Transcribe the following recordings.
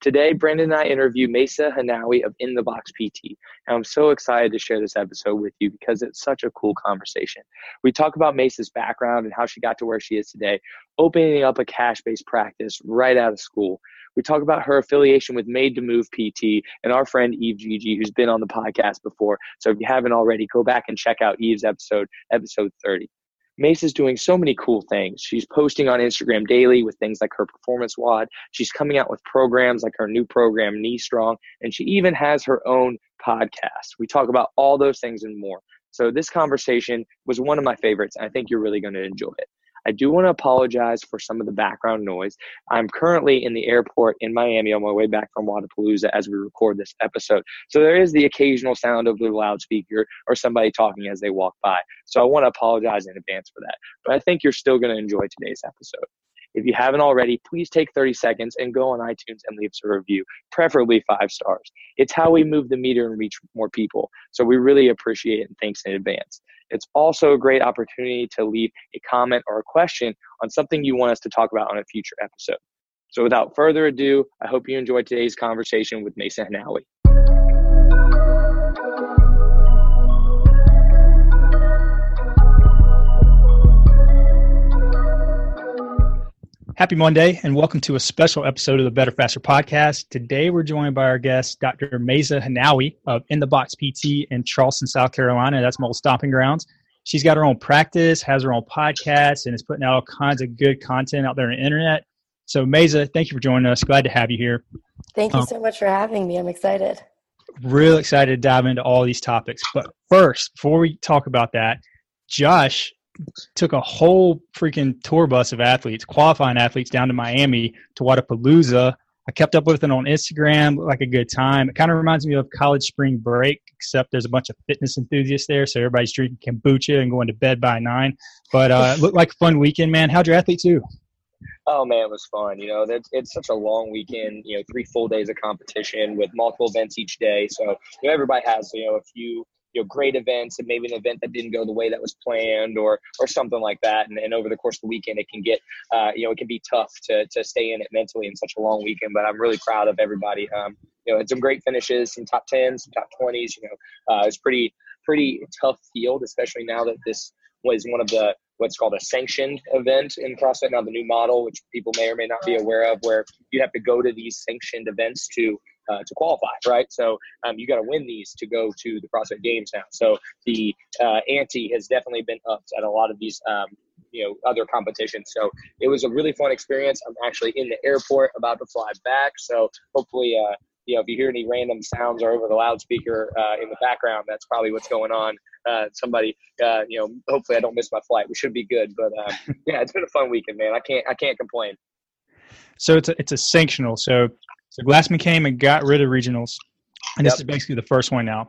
Today, Brandon and I interview Maysa Hanawi of In the Box PT. And I'm so excited to share this episode with you because it's such a cool conversation. We talk about Maysa's background and how she got to where she is today, opening up a cash based practice right out of school. We talk about her affiliation with Made to Move PT and our friend Yves Gege, who's been on the podcast before. So if you haven't already, go back and check out Yves's episode, episode 30. Maysa is doing so many cool things. She's posting on Instagram daily with things like her performance WOD. She's coming out with programs like her new program, Knee Strong, and she even has her own podcast. We talk about all those things and more. So this conversation was one of my favorites. And I think you're really going to enjoy it. I do want to apologize for some of the background noise. I'm currently in the airport in Miami on my way back from Wodapalooza as we record this episode. So there is the occasional sound of the loudspeaker or somebody talking as they walk by. So I want to apologize in advance for that. But I think you're still going to enjoy today's episode. If you haven't already, please take 30 seconds and go on iTunes and leave us a review, preferably five stars. It's how we move the meter and reach more people. So we really appreciate it and thanks in advance. It's also a great opportunity to leave a comment or a question on something you want us to talk about on a future episode. So without further ado, I hope you enjoyed today's conversation with Maysa Hanawi. Happy Monday, and welcome to a special episode of the Better Faster podcast. Today, we're joined by our guest, Dr. Maysa Hanawi of In the Box PT in Charleston, South Carolina. That's my old stomping grounds. She's got her own practice, has her own podcast, and is putting out all kinds of good content out there on the internet. So, Maysa, thank you for joining us. Glad to have you here. Thank you um, so much for having me. I'm excited. Real excited to dive into all these topics. But first, before we talk about that, Josh took a whole freaking tour bus of athletes, qualifying athletes, down to Miami to Wodapalooza. I kept up with it on Instagram, like a good time. It kind of reminds me of college spring break, except there's a bunch of fitness enthusiasts there, so everybody's drinking kombucha and going to bed by nine. But uh, it looked like a fun weekend, man. How'd your athletes do? Oh man, it was fun. You know, it's, it's such a long weekend. You know, three full days of competition with multiple events each day. So you know, everybody has you know a few you know great events and maybe an event that didn't go the way that was planned or or something like that and, and over the course of the weekend it can get uh, you know it can be tough to to stay in it mentally in such a long weekend but i'm really proud of everybody um, you know had some great finishes some top 10s some top 20s you know uh, it's pretty pretty tough field especially now that this was one of the what's called a sanctioned event in CrossFit. Now, the new model, which people may or may not be aware of, where you have to go to these sanctioned events to uh, to qualify, right? So um, you got to win these to go to the CrossFit Games now. So the uh, ante has definitely been upped at a lot of these. Um, you know other competitions so it was a really fun experience i'm actually in the airport about to fly back so hopefully uh, you know, if you hear any random sounds or over the loudspeaker uh, in the background, that's probably what's going on. Uh, somebody, uh, you know, hopefully I don't miss my flight. We should be good, but uh, yeah, it's been a fun weekend, man. I can't, I can't complain. So it's a, it's a sanctional. So so Glassman came and got rid of regionals, and yep. this is basically the first one now.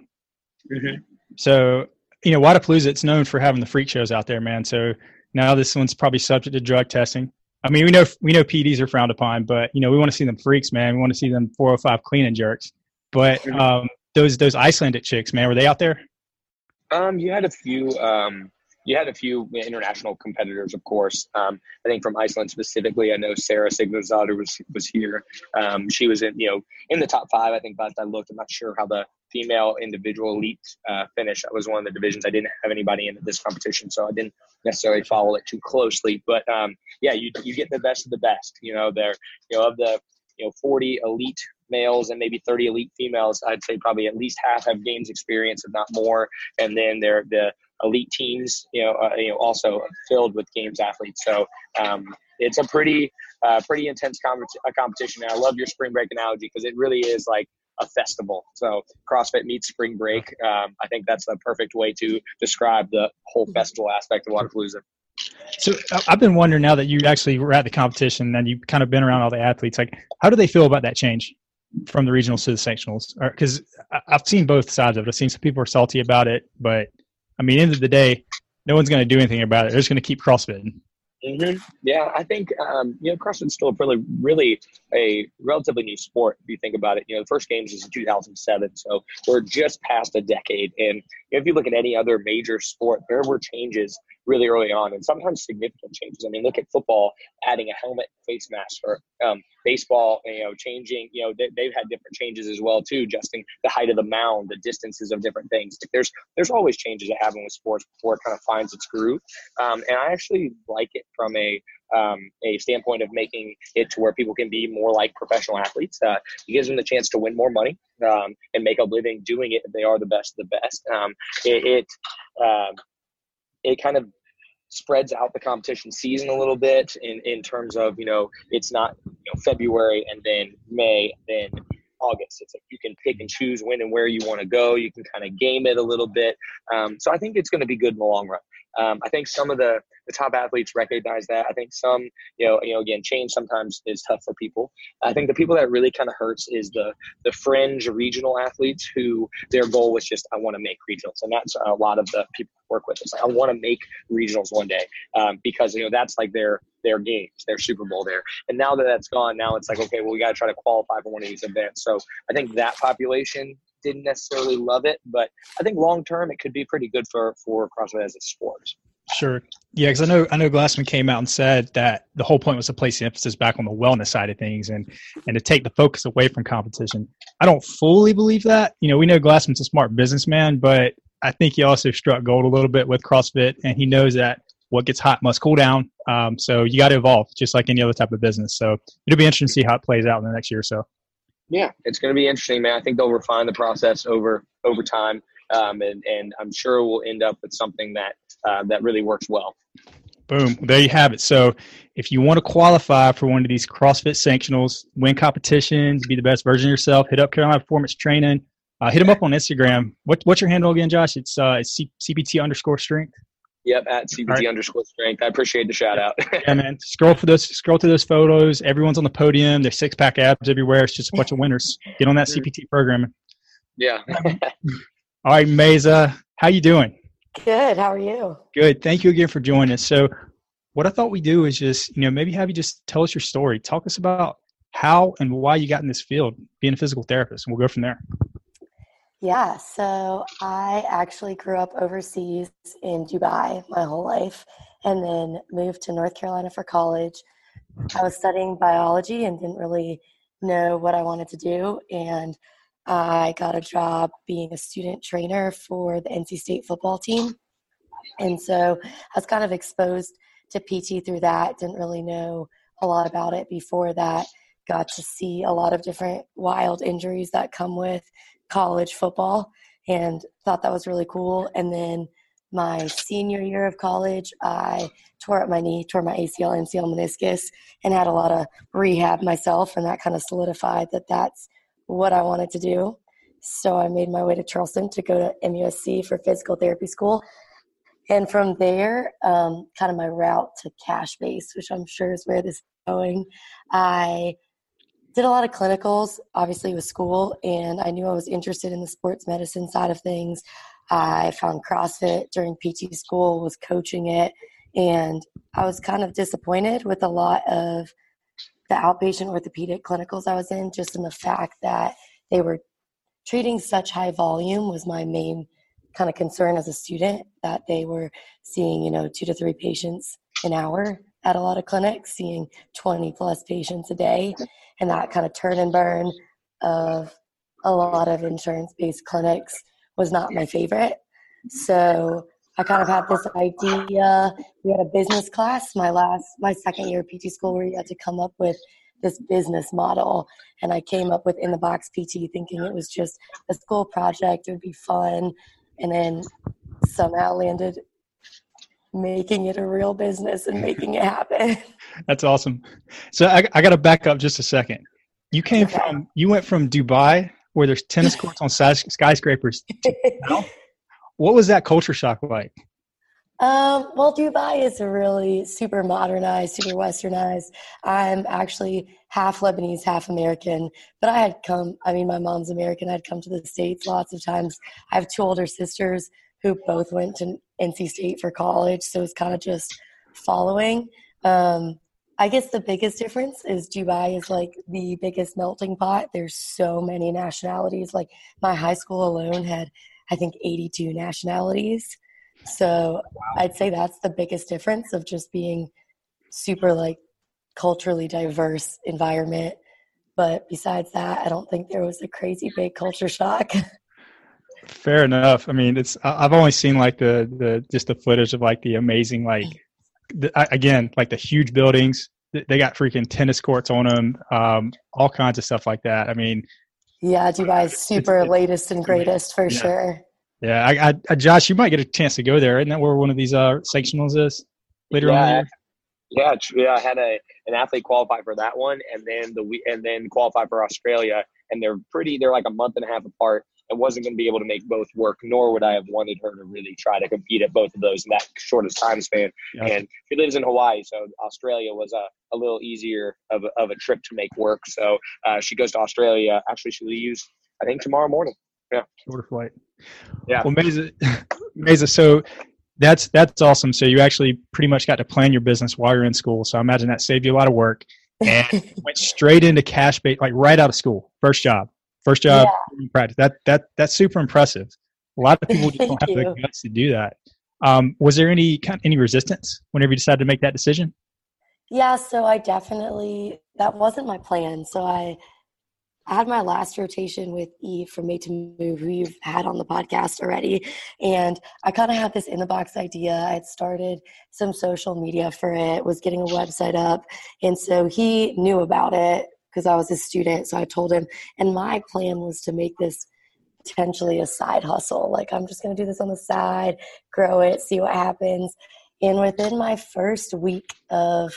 Mm-hmm. So you know, Wodapalooza, it's known for having the freak shows out there, man. So now this one's probably subject to drug testing. I mean, we know we know PDs are frowned upon, but you know, we want to see them freaks, man. We want to see them 405 clean and jerks. But mm-hmm. um, those those Icelandic chicks, man, were they out there? Um, you had a few. Um, you had a few international competitors, of course. Um, I think from Iceland specifically, I know Sara Sigmundsdóttir was was here. Um, she was in you know in the top five. I think last I looked. I'm not sure how the female individual elite uh, finish. That was one of the divisions I didn't have anybody in this competition, so I didn't necessarily follow it too closely. But um, yeah, you you get the best of the best. You know, there you know of the you know 40 elite males and maybe 30 elite females. I'd say probably at least half have games experience, if not more. And then they're the elite teams, you know, uh, you know, also filled with games athletes. So um, it's a pretty uh, pretty intense com- competition. And I love your spring break analogy because it really is like a festival. So CrossFit meets spring break. Um, I think that's the perfect way to describe the whole festival aspect of Wodapalooza. So I've been wondering now that you actually were at the competition and you've kind of been around all the athletes, like how do they feel about that change from the regionals to the sectionals? Because I've seen both sides of it. I've seen some people are salty about it, but I mean, end of the day, no one's going to do anything about it. They're just going to keep CrossFitting. Mm-hmm. Yeah, I think um, you know CrossFit's still really, really a relatively new sport if you think about it. You know, the first games was in 2007, so we're just past a decade. And if you look at any other major sport, there were changes really early on, and sometimes significant changes. I mean, look at football adding a helmet, face mask, or um, baseball, you know, changing. You know, they, have had different changes as well too, adjusting the height of the mound, the distances of different things. There's there's always changes that happen with sports before it kind of finds its groove. Um, and I actually like it from a um, a standpoint of making it to where people can be more like professional athletes. Uh, it gives them the chance to win more money um, and make a living doing it if they are the best of the best. Um, it it, uh, it kind of spreads out the competition season a little bit in, in terms of you know it's not you know February and then May then August. It's like you can pick and choose when and where you want to go. You can kind of game it a little bit. Um, so I think it's going to be good in the long run. Um, I think some of the, the top athletes recognize that. I think some, you know, you know, again, change sometimes is tough for people. I think the people that really kind of hurts is the the fringe regional athletes who their goal was just I want to make regionals, and that's a lot of the people I work with. It's like I want to make regionals one day um, because you know that's like their their games, their Super Bowl there. And now that that's gone, now it's like okay, well we got to try to qualify for one of these events. So I think that population didn't necessarily love it, but I think long term it could be pretty good for for CrossFit as a sport. Sure. Yeah, because I know I know Glassman came out and said that the whole point was to place the emphasis back on the wellness side of things and and to take the focus away from competition. I don't fully believe that. You know, we know Glassman's a smart businessman, but I think he also struck gold a little bit with CrossFit, and he knows that what gets hot must cool down. Um, so you got to evolve, just like any other type of business. So it'll be interesting to see how it plays out in the next year or so. Yeah, it's going to be interesting, man. I think they'll refine the process over over time, um, and and I'm sure we'll end up with something that uh, that really works well. Boom. There you have it. So if you want to qualify for one of these CrossFit sanctionals, win competitions, be the best version of yourself, hit up Carolina Performance Training. Uh, hit them up on Instagram. What, what's your handle again, Josh? It's, uh, it's C- CPT underscore strength. Yep, at CPT right. underscore strength. I appreciate the shout out. yeah, man. Scroll for those. Scroll through those photos. Everyone's on the podium. There's six pack abs everywhere. It's just a bunch of winners. Get on that mm. CPT program. Yeah. All right, Maysa. How you doing? Good. How are you? Good. Thank you again for joining us. So, what I thought we do is just you know maybe have you just tell us your story. Talk us about how and why you got in this field, being a physical therapist, and we'll go from there. Yeah, so I actually grew up overseas in Dubai my whole life and then moved to North Carolina for college. I was studying biology and didn't really know what I wanted to do. And I got a job being a student trainer for the NC State football team. And so I was kind of exposed to PT through that, didn't really know a lot about it before that. Got to see a lot of different wild injuries that come with college football and thought that was really cool. And then my senior year of college, I tore up my knee, tore my ACL, MCL, meniscus, and had a lot of rehab myself. And that kind of solidified that that's what I wanted to do. So I made my way to Charleston to go to MUSC for physical therapy school. And from there, um, kind of my route to cash base, which I'm sure is where this is going, I did a lot of clinicals, obviously with school, and I knew I was interested in the sports medicine side of things. I found CrossFit during PT school, was coaching it, and I was kind of disappointed with a lot of the outpatient orthopedic clinicals I was in, just in the fact that they were treating such high volume was my main kind of concern as a student that they were seeing, you know, two to three patients an hour at a lot of clinics, seeing 20 plus patients a day, and that kind of turn and burn of a lot of insurance based clinics was not my favorite. So I kind of had this idea. We had a business class my last my second year of PT school where you had to come up with this business model and I came up with in the box PT thinking it was just a school project, it would be fun and then somehow landed making it a real business and making it happen. That's awesome. So I, I got to back up just a second. You came okay. from, you went from Dubai where there's tennis courts on skyscrapers. what was that culture shock like? Um, well, Dubai is really super modernized, super westernized. I'm actually half Lebanese, half American, but I had come, I mean, my mom's American. I'd come to the States lots of times. I have two older sisters who both went to NC State for college, so it's kind of just following. Um, I guess the biggest difference is Dubai is like the biggest melting pot. There's so many nationalities. Like my high school alone had, I think, 82 nationalities. So wow. I'd say that's the biggest difference of just being super like culturally diverse environment. But besides that, I don't think there was a crazy big culture shock. Fair enough. I mean, it's I've only seen like the the just the footage of like the amazing like the, again like the huge buildings. They got freaking tennis courts on them, um, all kinds of stuff like that. I mean, yeah, Dubai's super it's, latest and greatest for yeah. sure. Yeah, I, I, Josh, you might get a chance to go there. Isn't that where one of these uh, sectionals is later yeah, on? Yeah, yeah. I had a an athlete qualify for that one, and then the and then qualify for Australia, and they're pretty. They're like a month and a half apart. I wasn't going to be able to make both work, nor would I have wanted her to really try to compete at both of those in that shortest time span. Yeah. And she lives in Hawaii, so Australia was a, a little easier of a, of a trip to make work. So uh, she goes to Australia. Actually, she leaves, I think, tomorrow morning. Yeah. Shorter flight. Yeah. Well, Maysa, Maysa, so that's that's awesome. So you actually pretty much got to plan your business while you're in school. So I imagine that saved you a lot of work and went straight into cash bait, like right out of school, first job. First job yeah. practice. That that that's super impressive. A lot of people just don't have you. the guts to do that. Um, was there any kind of any resistance whenever you decided to make that decision? Yeah, so I definitely that wasn't my plan. So I I had my last rotation with Yves from Made to Move, who you've had on the podcast already. And I kind of had this in the box idea. I had started some social media for it, was getting a website up. And so he knew about it because I was a student. So I told him, and my plan was to make this potentially a side hustle. Like, I'm just going to do this on the side, grow it, see what happens. And within my first week of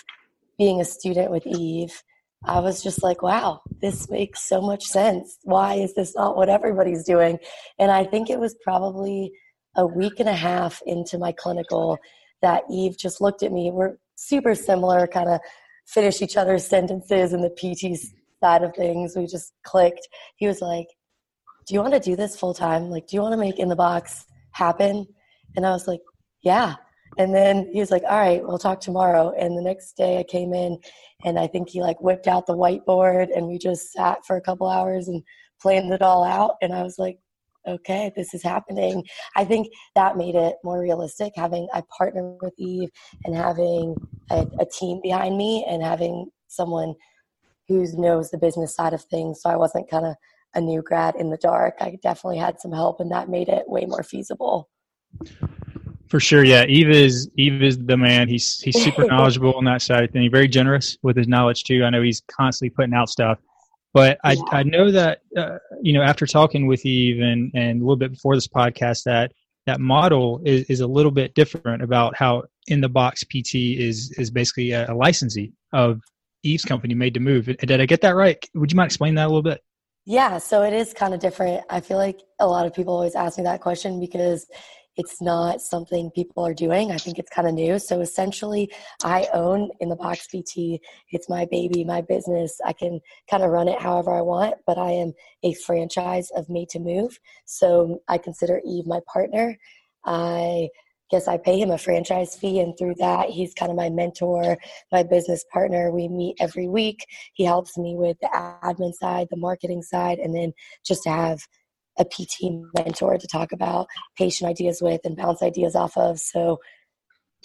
being a student with Yves, I was just like, wow, this makes so much sense. Why is this not what everybody's doing? And I think it was probably a week and a half into my clinical that Yves just looked at me. We're super similar, kind of finish each other's sentences and the PT side of things. We just clicked. He was like, Do you want to do this full time? Like, do you want to make in the box happen? And I was like, Yeah. And then he was like, All right, we'll talk tomorrow. And the next day I came in and I think he like whipped out the whiteboard and we just sat for a couple hours and planned it all out. And I was like, okay, this is happening. I think that made it more realistic having I partner with Yves and having a, a team behind me and having someone who knows the business side of things. So I wasn't kind of a new grad in the dark. I definitely had some help, and that made it way more feasible. For sure, yeah. Yves is Yves is the man. He's he's super knowledgeable on that side of things. Very generous with his knowledge too. I know he's constantly putting out stuff. But I. I know that uh, you know after talking with Yves and, and a little bit before this podcast that that model is, is a little bit different about how in the box PT is is basically a, a licensee of Yves's company made to move. Did I get that right? Would you mind explain that a little bit? Yeah, so it is kind of different. I feel like a lot of people always ask me that question because it's not something people are doing. I think it's kind of new. So essentially, I own in the box PT. It's my baby, my business. I can kind of run it however I want, but I am a franchise of Made to Move. So I consider Yves my partner. I guess I pay him a franchise fee, and through that, he's kind of my mentor, my business partner. We meet every week. He helps me with the admin side, the marketing side, and then just to have a PT mentor to talk about patient ideas with and bounce ideas off of. So,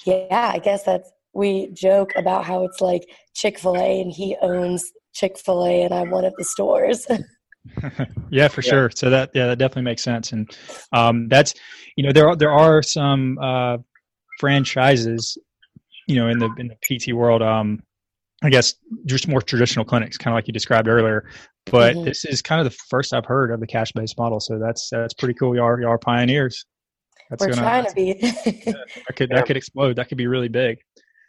yeah, I guess that's we joke about how it's like Chick fil A and he owns Chick fil A and I'm one of the stores. yeah, for yeah. sure. So that yeah, that definitely makes sense, and um, that's you know there are there are some uh, franchises, you know, in the in the PT world. Um, I guess just more traditional clinics, kind of like you described earlier. But mm-hmm. this is kind of the first I've heard of the cash based model, so that's that's pretty cool. You are you are pioneers. That's We're gonna, trying to be. yeah, that could that could explode. That could be really big.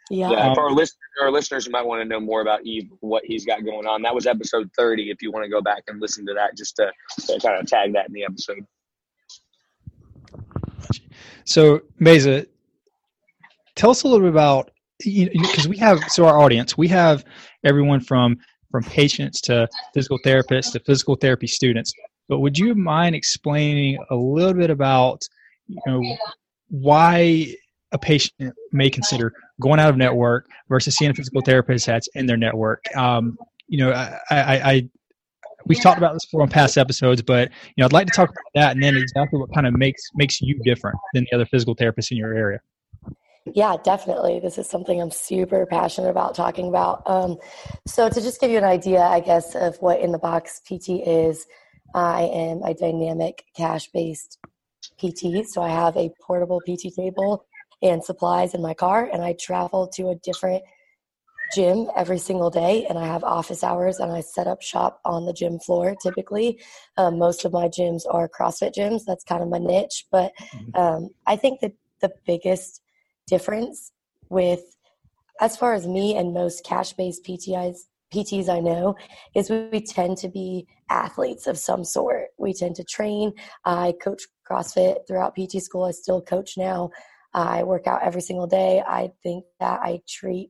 Yeah. yeah for our listeners, our listeners who might want to know more about Yves, what he's got going on, that was episode 30. If you want to go back and listen to that, just to, to kind of tag that in the episode. So, Maysa, tell us a little bit about because we have so our audience we have everyone from from patients to physical therapists to physical therapy students. But would you mind explaining a little bit about you know why a patient may consider going out of network versus seeing a physical therapist that's in their network. Um, you know, I, I, I we've talked about this before on past episodes, but you know, I'd like to talk about that and then exactly what kind of makes makes you different than the other physical therapists in your area. Yeah, definitely. This is something I'm super passionate about talking about. Um, so, to just give you an idea, I guess, of what in the box PT is, I am a dynamic cash based PT. So, I have a portable PT table and supplies in my car and I travel to a different gym every single day and I have office hours and I set up shop on the gym floor typically. Um, most of my gyms are CrossFit gyms. That's kind of my niche. But mm-hmm. um, I think that the biggest difference with, as far as me and most cash based PTIs, PTs I know is we tend to be athletes of some sort. We tend to train. I coach CrossFit throughout PT school. I still coach now. I work out every single day. I think that I treat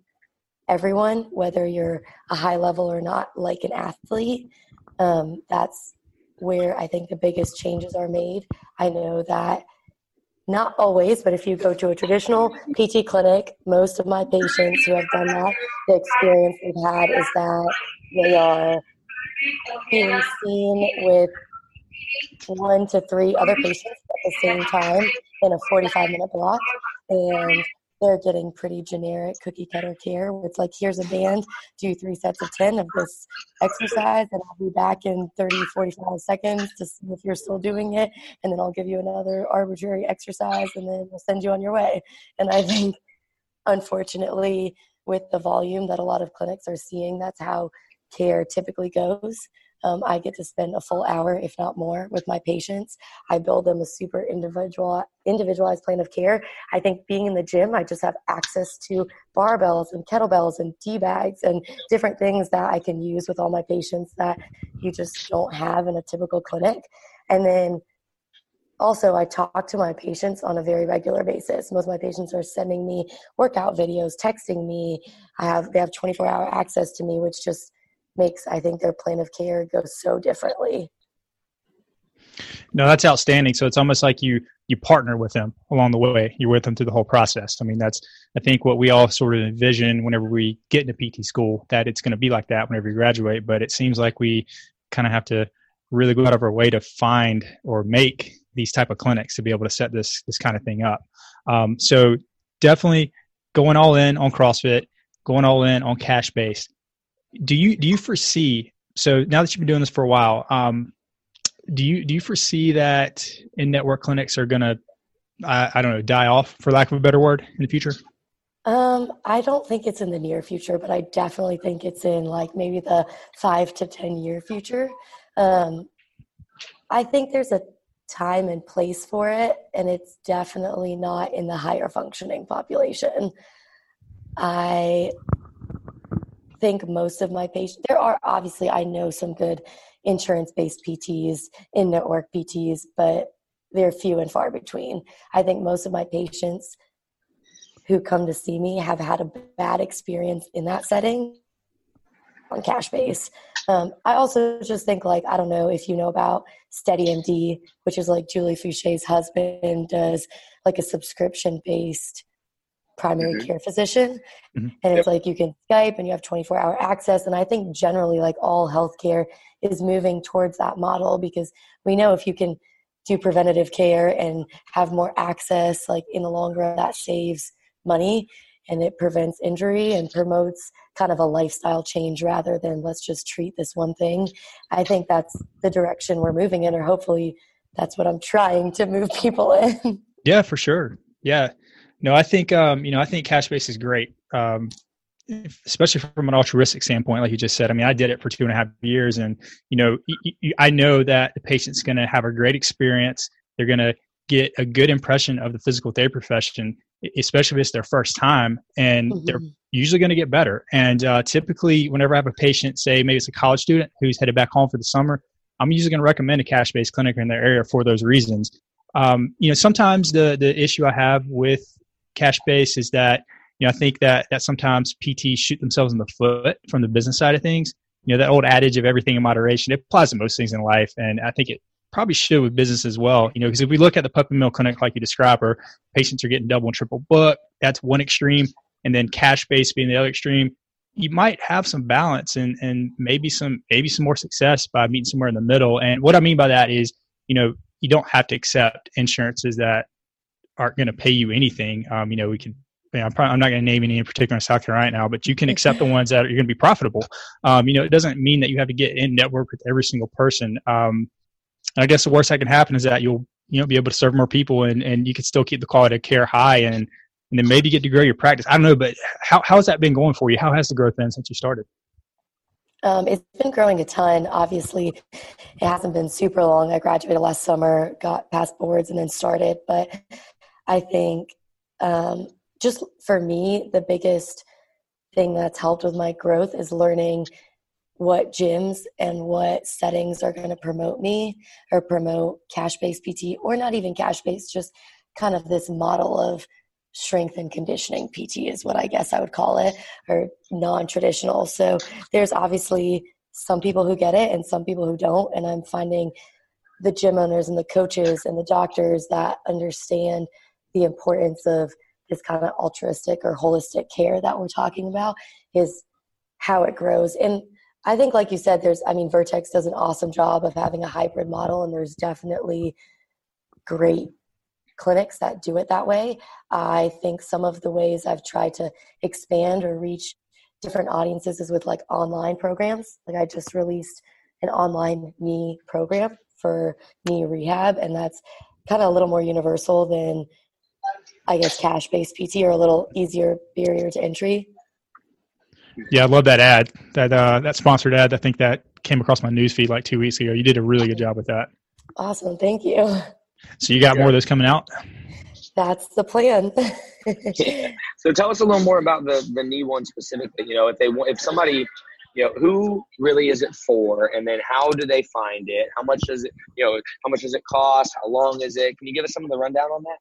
everyone, whether you're a high level or not, like an athlete. Um, that's where I think the biggest changes are made. I know that not always, but if you go to a traditional PT clinic, most of my patients who have done that, the experience they've had is that they are being seen with one to three other patients at the same time in a 45 minute block. And they're getting pretty generic cookie cutter care it's like, here's a band, do three sets of 10 of this exercise, and I'll be back in 30, 45 seconds to see if you're still doing it. And then I'll give you another arbitrary exercise, and then we'll send you on your way. And I think, unfortunately, with the volume that a lot of clinics are seeing, that's how care typically goes. Um, I get to spend a full hour, if not more, with my patients. I build them a super individual, individualized plan of care. I think being in the gym, I just have access to barbells and kettlebells and tea bags and different things that I can use with all my patients that you just don't have in a typical clinic. And then also i talk to my patients on a very regular basis most of my patients are sending me workout videos texting me i have they have 24 hour access to me which just makes I think their plan of care go so differently. No, that's outstanding. So it's almost like you you partner with them along the way. You're with them through the whole process. I mean, that's I think what we all sort of envision whenever we get into PT school that it's going to be like that whenever you graduate. But it seems like we kind of have to really go out of our way to find or make these type of clinics to be able to set this this kind of thing up. Um, so definitely going all in on CrossFit, going all in on cash based do you do you foresee so now that you've been doing this for a while um, do you do you foresee that in network clinics are going to I, I, don't know die off for lack of a better word in the future? Um, i don't think it's in the near future but i definitely think it's in like maybe the five to ten year future. Um, i think there's a time and place for it and it's definitely not in the higher functioning population. I think most of my patients, there are obviously, I know some good insurance based PTs in network PTs, but they're few and far between. I think most of my patients who come to see me have had a bad experience in that setting on cash base. Um, I also just think like I don't know if you know about SteadyMD, which is like Julie Foucher's husband does like a subscription based primary mm-hmm. care physician mm-hmm. and it's yep. like you can skype and you have 24 hour access and i think generally like all healthcare is moving towards that model because we know if you can do preventative care and have more access like in the long run that saves money and it prevents injury and promotes kind of a lifestyle change rather than let's just treat this one thing. I think that's the direction we're moving in, or hopefully that's what I'm trying to move people in. Yeah, for sure. Yeah. No, I think um, you know, I think cash base is great. Um, especially from an altruistic standpoint, like you just said. I mean, I did it for two and a half years, and you know, I know that the patient's going to have a great experience. They're going to get a good impression of the physical therapy profession, especially if it's their first time, and mm-hmm. they're usually going to get better. And uh, typically, whenever I have a patient, say maybe it's a college student who's headed back home for the summer, I'm usually going to recommend a cash-based clinic in their area for those reasons. Um, you know, sometimes the the issue I have with cash-based is that you know I think that that sometimes PTs shoot themselves in the foot from the business side of things. You know, that old adage of everything in moderation, it applies to most things in life, and I think it probably should with business as well. You know, because if we look at the puppy mill clinic like you described, where patients are getting double and triple book, that's one extreme, and then cash base being the other extreme. You might have some balance and and maybe some maybe some more success by meeting somewhere in the middle. And what I mean by that is, you know, you don't have to accept insurances that aren't going to pay you anything. Um, you know, we can. You know, I'm, probably, I'm not going to name any in particular in South Carolina now, but you can accept the ones that are going to be profitable. Um, you know, it doesn't mean that you have to get in network with every single person. Um, I guess the worst that can happen is that you'll you know be able to serve more people and and you can still keep the quality of care high and and then maybe get to grow your practice. I don't know, but how how has that been going for you? How has the growth been since you started? Um, it's been growing a ton. Obviously, it hasn't been super long. I graduated last summer, got past boards, and then started. But I think um, just for me, the biggest thing that's helped with my growth is learning what gyms and what settings are going to promote me or promote cash based PT or not even cash based, just kind of this model of strength and conditioning PT is what I guess I would call it, or non traditional. So there's obviously some people who get it and some people who don't. And I'm finding the gym owners and the coaches and the doctors that understand the importance of this kind of altruistic or holistic care that we're talking about is how it grows. And I think, like you said, there's, I mean, Vertex does an awesome job of having a hybrid model, and there's definitely great clinics that do it that way. I think some of the ways I've tried to expand or reach different audiences is with like online programs. Like I just released an online knee program for knee rehab, and that's kind of a little more universal than I guess cash based PT are a little easier barrier to entry. Yeah, I love that ad. That uh, that sponsored ad. I think that came across my newsfeed like two weeks ago. You did a really good job with that. Awesome, thank you. So you got more of those coming out. That's the plan. so tell us a little more about the the knee one specifically. You know, if they want, if somebody you know who really is it for and then how do they find it how much does it you know how much does it cost how long is it can you give us some of the rundown on that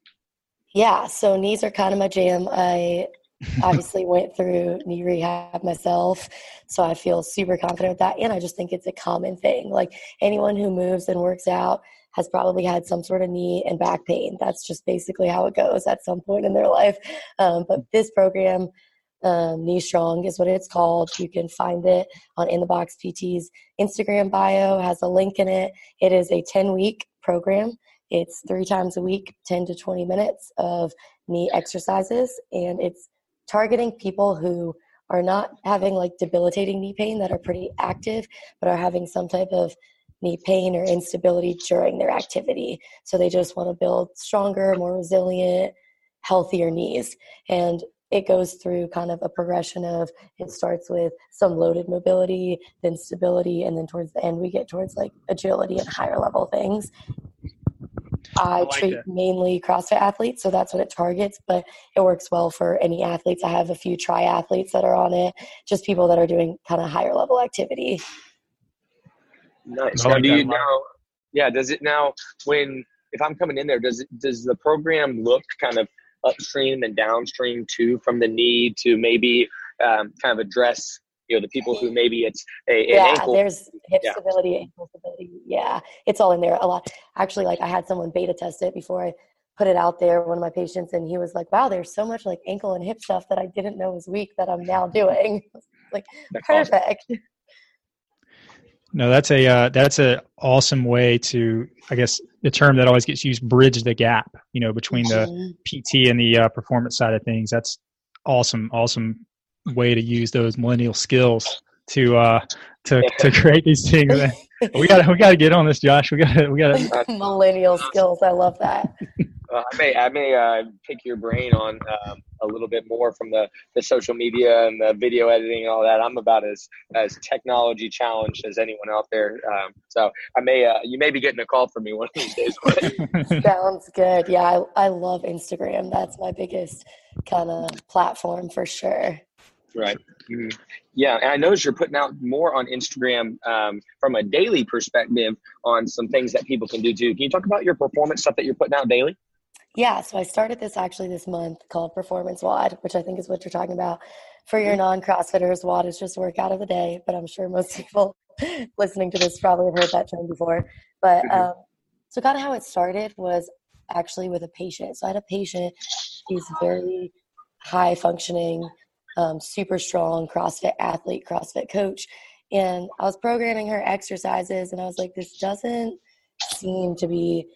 yeah so knees are kind of my jam. I obviously went through knee rehab myself so i feel super confident with that and i just think it's a common thing. Like anyone who moves and works out has probably had some sort of knee and back pain. That's just basically how it goes at some point in their life. Um, but this program um, knee strong is what it's called. You can find it on in the box pt's instagram bio has a link in it. It is a 10 week program it's three times a week 10 to 20 minutes of knee exercises and it's targeting people who are not having like debilitating knee pain that are pretty active, but are having some type of knee pain or instability during their activity. So they just want to build stronger, more resilient, healthier knees. And it goes through kind of a progression of it starts with some loaded mobility, then stability, and then towards the end we get towards like agility and higher level things. I, like treat mainly CrossFit athletes, so that's what it targets, but it works well for any athletes. I have a few triathletes that are on it, just people that are doing kind of higher level activity. Nice. Like now, do you know? Yeah. Does it now when if I'm coming in there, does it does the program look kind of upstream and downstream too from the need to maybe um, kind of address you know the people who maybe it's a yeah ankle. there's hip yeah. stability ankle stability yeah it's all in there a lot actually like i had someone beta test it before i put it out there one of my patients and he was like wow there's so much like ankle and hip stuff that i didn't know was weak that i'm now doing like that's perfect awesome. no that's a uh, that's a awesome way to i guess the term that always gets used bridge the gap you know between the mm-hmm. pt and the uh, performance side of things that's awesome, awesome way to use those millennial skills to uh to to create these things. we got we got to get on this, Josh. We got to we got to millennial skills. I love that. Uh, I may I may uh, pick your brain on um, a little bit more from the, the social media and the video editing and all that. I'm about as as technology challenged as anyone out there. Um, so I may uh, you may be getting a call from me one of these days. Sounds good. Yeah, I, I love Instagram. That's my biggest kind of platform for sure. Right. Mm-hmm. Yeah, and I noticed you're putting out more on Instagram um, from a daily perspective on some things that people can do too. Can you talk about your performance stuff that you're putting out daily? Yeah, so I started this actually this month called Performance WOD, which I think is what you're talking about. For your mm-hmm. non CrossFitters, WOD is just workout of the day, but I'm sure most people listening to this probably have heard that term before. But mm-hmm. um, so, kind of how it started was actually with a patient. So, I had a patient, he's very high functioning, um, super strong CrossFit athlete, CrossFit coach. And I was programming her exercises, and I was like, this doesn't seem to be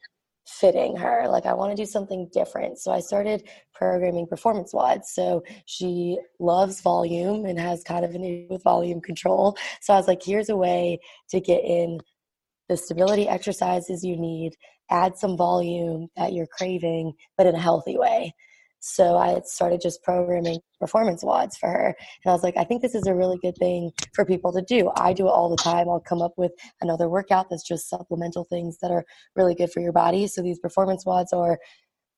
fitting her. Like, I want to do something different. So I started programming performance WODs. So she loves volume and has kind of an issue with volume control. So I was like, here's a way to get in the stability exercises you need, add some volume that you're craving, but in a healthy way. So I started just programming performance WODs for her. And I was like, I think this is a really good thing for people to do. I do it all the time. I'll come up with another workout that's just supplemental things that are really good for your body. So these performance WODs are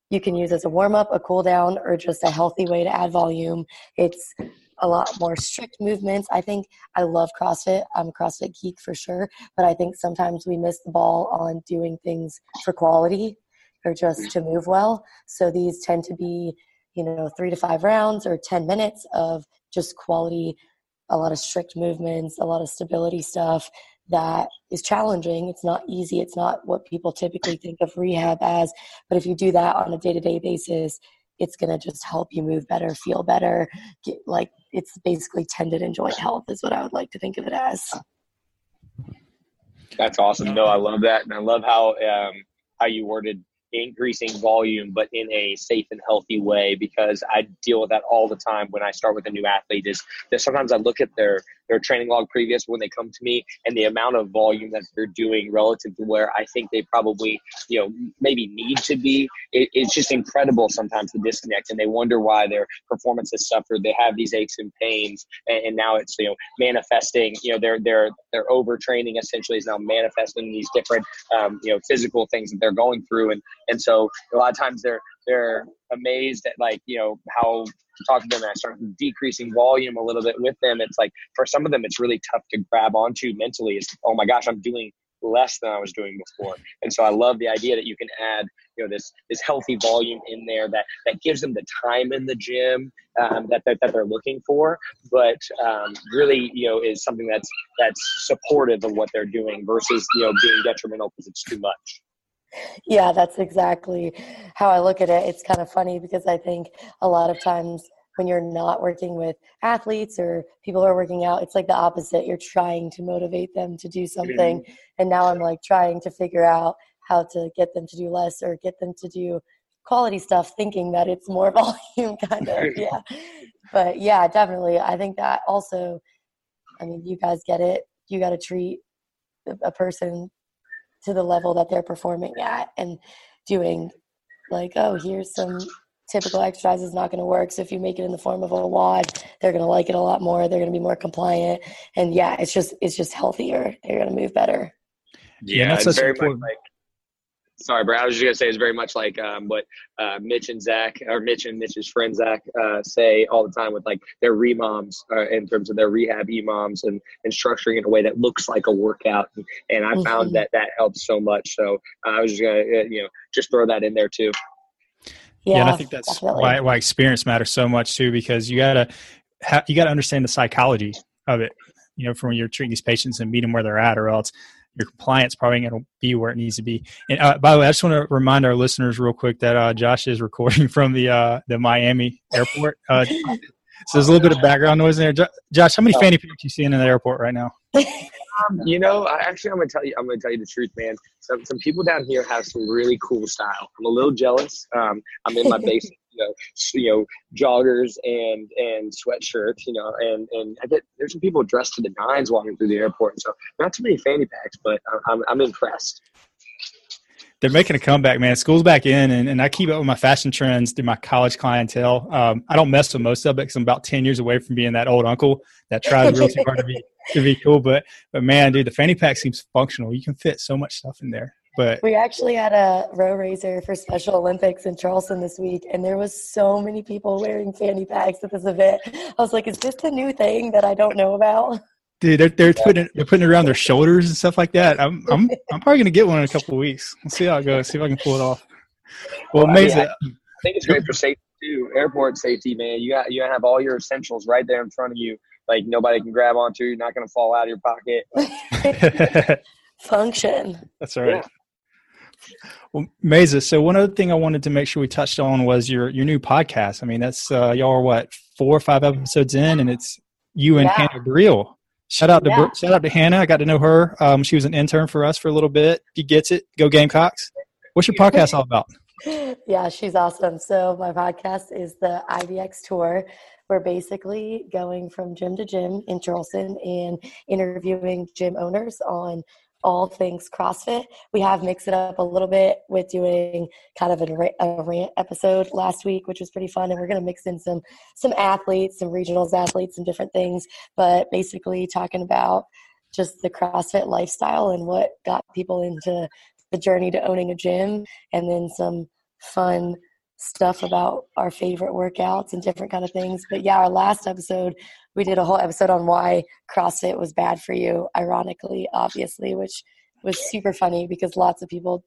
you can use as a warm up, a cool down, or just a healthy way to add volume. It's a lot more strict movements. I think I love CrossFit. I'm a CrossFit geek for sure, but I think sometimes we miss the ball on doing things for quality or just to move well. So these tend to be, you know, three to five rounds or 10 minutes of just quality, a lot of strict movements, a lot of stability stuff that is challenging. It's not easy. It's not what people typically think of rehab as. But if you do that on a day to day basis, it's going to just help you move better, feel better. Get, like it's basically tendon and joint health, is what I would like to think of it as. That's awesome. No, I love that, and I love how um, how you worded increasing volume, but in a safe and healthy way, because I deal with that all the time when I start with a new athlete. Is that sometimes I look at their their training log previous when they come to me and the amount of volume that they're doing relative to where I think they probably, you know, maybe need to be. It, it's just incredible sometimes the disconnect and they wonder why their performance has suffered. They have these aches and pains and, and now it's, you know, manifesting, you know, their, their, their overtraining essentially is now manifesting these different, um, you know, physical things that they're going through. And, and so a lot of times they're, they're amazed at like you know how talking to them and I start decreasing volume a little bit with them. It's like for some of them it's really tough to grab onto mentally. It's oh my gosh, I'm doing less than I was doing before. And so I love the idea that you can add, you know, this this healthy volume in there that that gives them the time in the gym um, that, that that they're looking for, but um, really, you know, is something that's that's supportive of what they're doing versus you know being detrimental because it's too much. Yeah, that's exactly how I look at it. It's kind of funny because I think a lot of times when you're not working with athletes or people who are working out, it's like the opposite. You're trying to motivate them to do something. Mm-hmm. And now I'm like trying to figure out how to get them to do less or get them to do quality stuff, thinking that it's more volume kind of. Yeah. But yeah, definitely. I think that also, I mean, you guys get it. You got to treat a person to the level that they're performing at and doing like oh here's some typical exercise is not going to work so if you make it in the form of a WOD they're going to like it a lot more they're going to be more compliant and yeah it's just it's just healthier they're going to move better yeah, yeah it's very important. much like sorry, Brad. I was just gonna say it's very much like um, what uh, Mitch and Zach, or Mitch and Mitch's friend Zach, uh, say all the time with like their remoms uh, in terms of their rehab EMOMs and and structuring in a way that looks like a workout. And, and I mm-hmm. found that that helps so much. So uh, I was just gonna uh, you know just throw that in there too. Yeah, yeah and I think that's why why experience matters so much too because you gotta ha- you gotta understand the psychology of it. You know, from when you're treating these patients and meet them where they're at, or else your compliance probably going to be where it needs to be. And uh, by the way, I just want to remind our listeners real quick that uh, Josh is recording from the uh, the Miami airport. Uh, so there's a little bit of background noise in there. Josh, how many fanny packs you seeing in the airport right now? Um, you know, I, actually, I'm gonna tell you. I'm gonna tell you the truth, man. Some some people down here have some really cool style. I'm a little jealous. Um, I'm in my basement you know, you know, joggers and and sweatshirts, you know, and and I get there's some people dressed to the nines walking through the airport. So not too many fanny packs, but I'm I'm impressed. They're making a comeback, man. School's back in, and, and I keep up with my fashion trends through my college clientele. Um, I don't mess with most of it because I'm about ten years away from being that old uncle that tries real too hard to be to be cool. But but man, dude, the fanny pack seems functional. You can fit so much stuff in there. But we actually had a row raiser for Special Olympics in Charleston this week, and there was so many people wearing fanny packs at this event. I was like, "Is this the new thing that I don't know about?" Dude, they're, they're putting it, they're putting it around their shoulders and stuff like that. I'm I'm I'm probably gonna get one in a couple of weeks. We'll see how it goes. See if I can pull it off. Well, amazing. I, mean, I think it's great for safety too. Airport safety, man. You got you have all your essentials right there in front of you. Like nobody can grab onto. You're not gonna fall out of your pocket. Function. That's right. Yeah. Well, Maysa. So one other thing I wanted to make sure we touched on was your your new podcast. I mean, that's uh, y'all are what four or five episodes in, and it's you and yeah. Hannah Briel. Shout out to yeah. shout out to Hannah. I got to know her. Um, she was an intern for us for a little bit. He gets it. Go Gamecocks. What's your podcast all about? Yeah, she's awesome. So my podcast is the IBX tour. We're basically going from gym to gym in Charleston and interviewing gym owners on all things CrossFit. We have mixed it up a little bit with doing kind of a, rant episode last week, which was pretty fun, and we're going to mix in some some athletes, some regionals athletes, some different things. But basically, talking about just the CrossFit lifestyle and what got people into the journey to owning a gym, and then some fun stuff about our favorite workouts and different kind of things. But yeah, our last episode, we did a whole episode on why CrossFit was bad for you, ironically, obviously, which was super funny because lots of people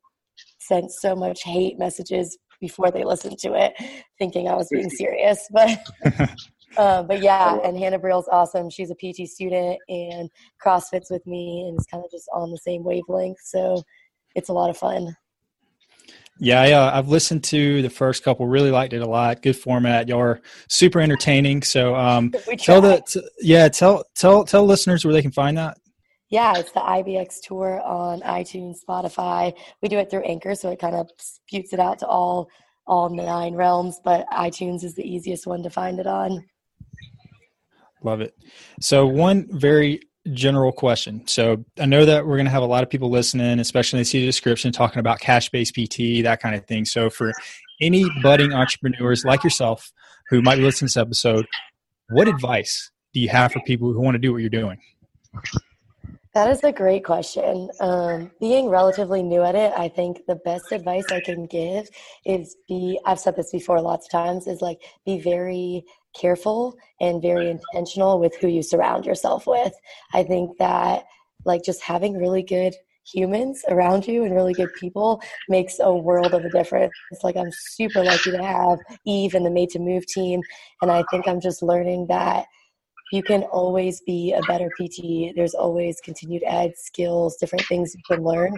sent so much hate messages before they listened to it, thinking I was being serious. But uh, but yeah, and Hannah Briel's awesome. She's a PT student and CrossFits with me and is kind of just on the same wavelength. So it's a lot of fun. Yeah, I, uh, I've listened to the first couple. Really liked it a lot. Good format. Y'all are super entertaining. So, um, tell the t- yeah, tell tell tell listeners where they can find that. Yeah, it's the IBX tour on iTunes, Spotify. We do it through Anchor, so it kind of sputes it out to all all nine realms. But iTunes is the easiest one to find it on. Love it. So, one very general question. So I know that we're going to have a lot of people listening, especially they see the description talking about cash based PT, that kind of thing. So for any budding entrepreneurs like yourself who might be listening to this episode, what advice do you have for people who want to do what you're doing? That is a great question. Um, being relatively new at it, I think the best advice I can give is be, I've said this before lots of times, is like be very careful and very intentional with who you surround yourself with. I think that like just having really good humans around you and really good people makes a world of a difference. It's like I'm super lucky to have Yves and the Made to Move team, and I think I'm just learning that you can always be a better PT. There's always continued ed skills, different things you can learn.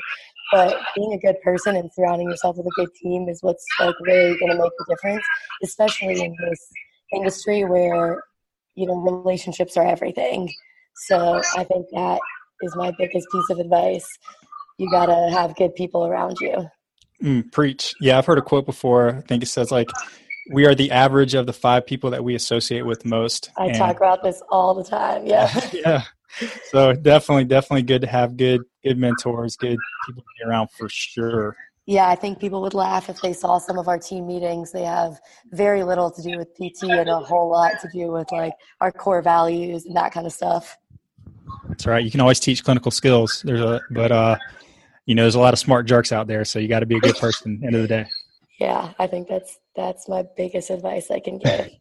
But being a good person and surrounding yourself with a good team is what's like really going to make the difference, especially in this industry where you know relationships are everything. So I think that is my biggest piece of advice. You got to have good people around you. Mm, preach. Yeah, I've heard a quote before. I think it says like we are the average of the five people that we associate with most. I and, talk about this all the time. Yeah. yeah. So definitely, definitely good to have good, good mentors, good people to be around for sure. Yeah, I think people would laugh if they saw some of our team meetings. They have very little to do with PT and a whole lot to do with like our core values and that kind of stuff. That's right. You can always teach clinical skills. There's a, but uh, you know, there's a lot of smart jerks out there, so you got to be a good person. end of the day. Yeah, I think that's that's my biggest advice I can give.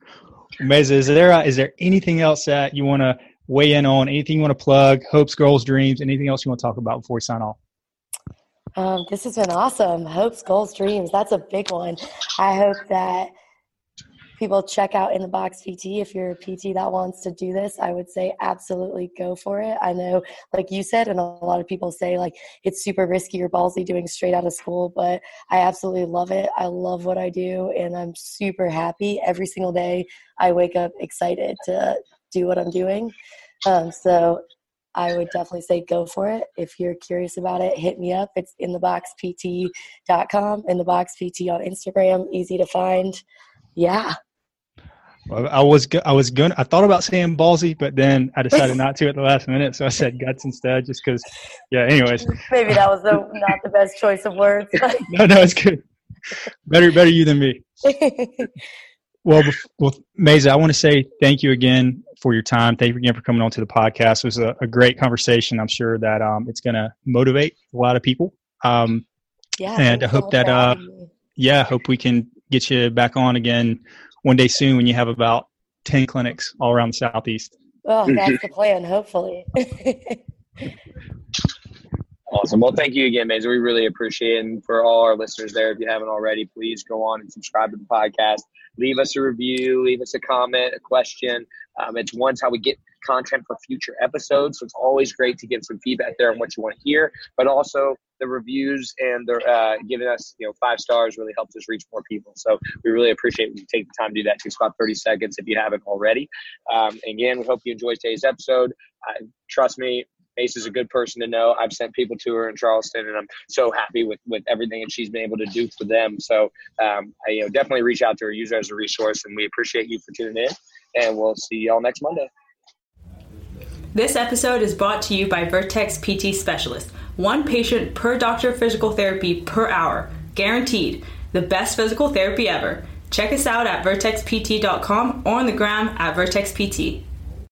Maysa, is there uh, is there anything else that you want to weigh in on? Anything you want to plug? Hopes, goals, dreams? Anything else you want to talk about before we sign off? Um, this has been awesome. Hopes, goals, dreams. That's a big one. I hope that people check out in the box PT if you're a PT that wants to do this i would say absolutely go for it i know like you said and a lot of people say like it's super risky or ballsy doing straight out of school but i absolutely love it i love what i do and i'm super happy every single day i wake up excited to do what i'm doing um, so I would definitely say go for it. If you're curious about it, hit me up. It's in the boxpt.com, in the box PT on Instagram, easy to find. Yeah. Well, I was I was going I thought about saying ballsy, but then I decided not to at the last minute, so I said guts instead, just because. Yeah. Anyways, maybe that was the, not the best choice of words. no, no, it's good. Better, better you than me. well, well, Maysa, I want to say thank you again for your time. Thank you again for coming on to the podcast. It was a, a great conversation. I'm sure that um, it's going to motivate a lot of people. Um, yeah, and I hope that uh, yeah, hope we can get you back on again one day soon when you have about 10 clinics all around the southeast oh that's the plan hopefully awesome well thank you again Maysa. we really appreciate it and for all our listeners there if you haven't already please go on and subscribe to the podcast leave us a review leave us a comment a question um, it's once how we get content for future episodes. So it's always great to get some feedback there on what you want to hear, but also the reviews and the uh, giving us you know five stars really helps us reach more people. So we really appreciate you take the time to do that. It takes about 30 seconds if you haven't already. Um, again, we hope you enjoyed today's episode. Uh, trust me, Mace is a good person to know. I've sent people to her in Charleston, and I'm so happy with with everything that she's been able to do for them. So, um, I, you know, definitely reach out to her, use her as a resource, and we appreciate you for tuning in. And we'll see y'all next Monday. This episode is brought to you by Vertex PT Specialist. One patient per doctor physical therapy per hour. Guaranteed. The best physical therapy ever. Check us out at vertexpt.com or on the gram at vertexpt.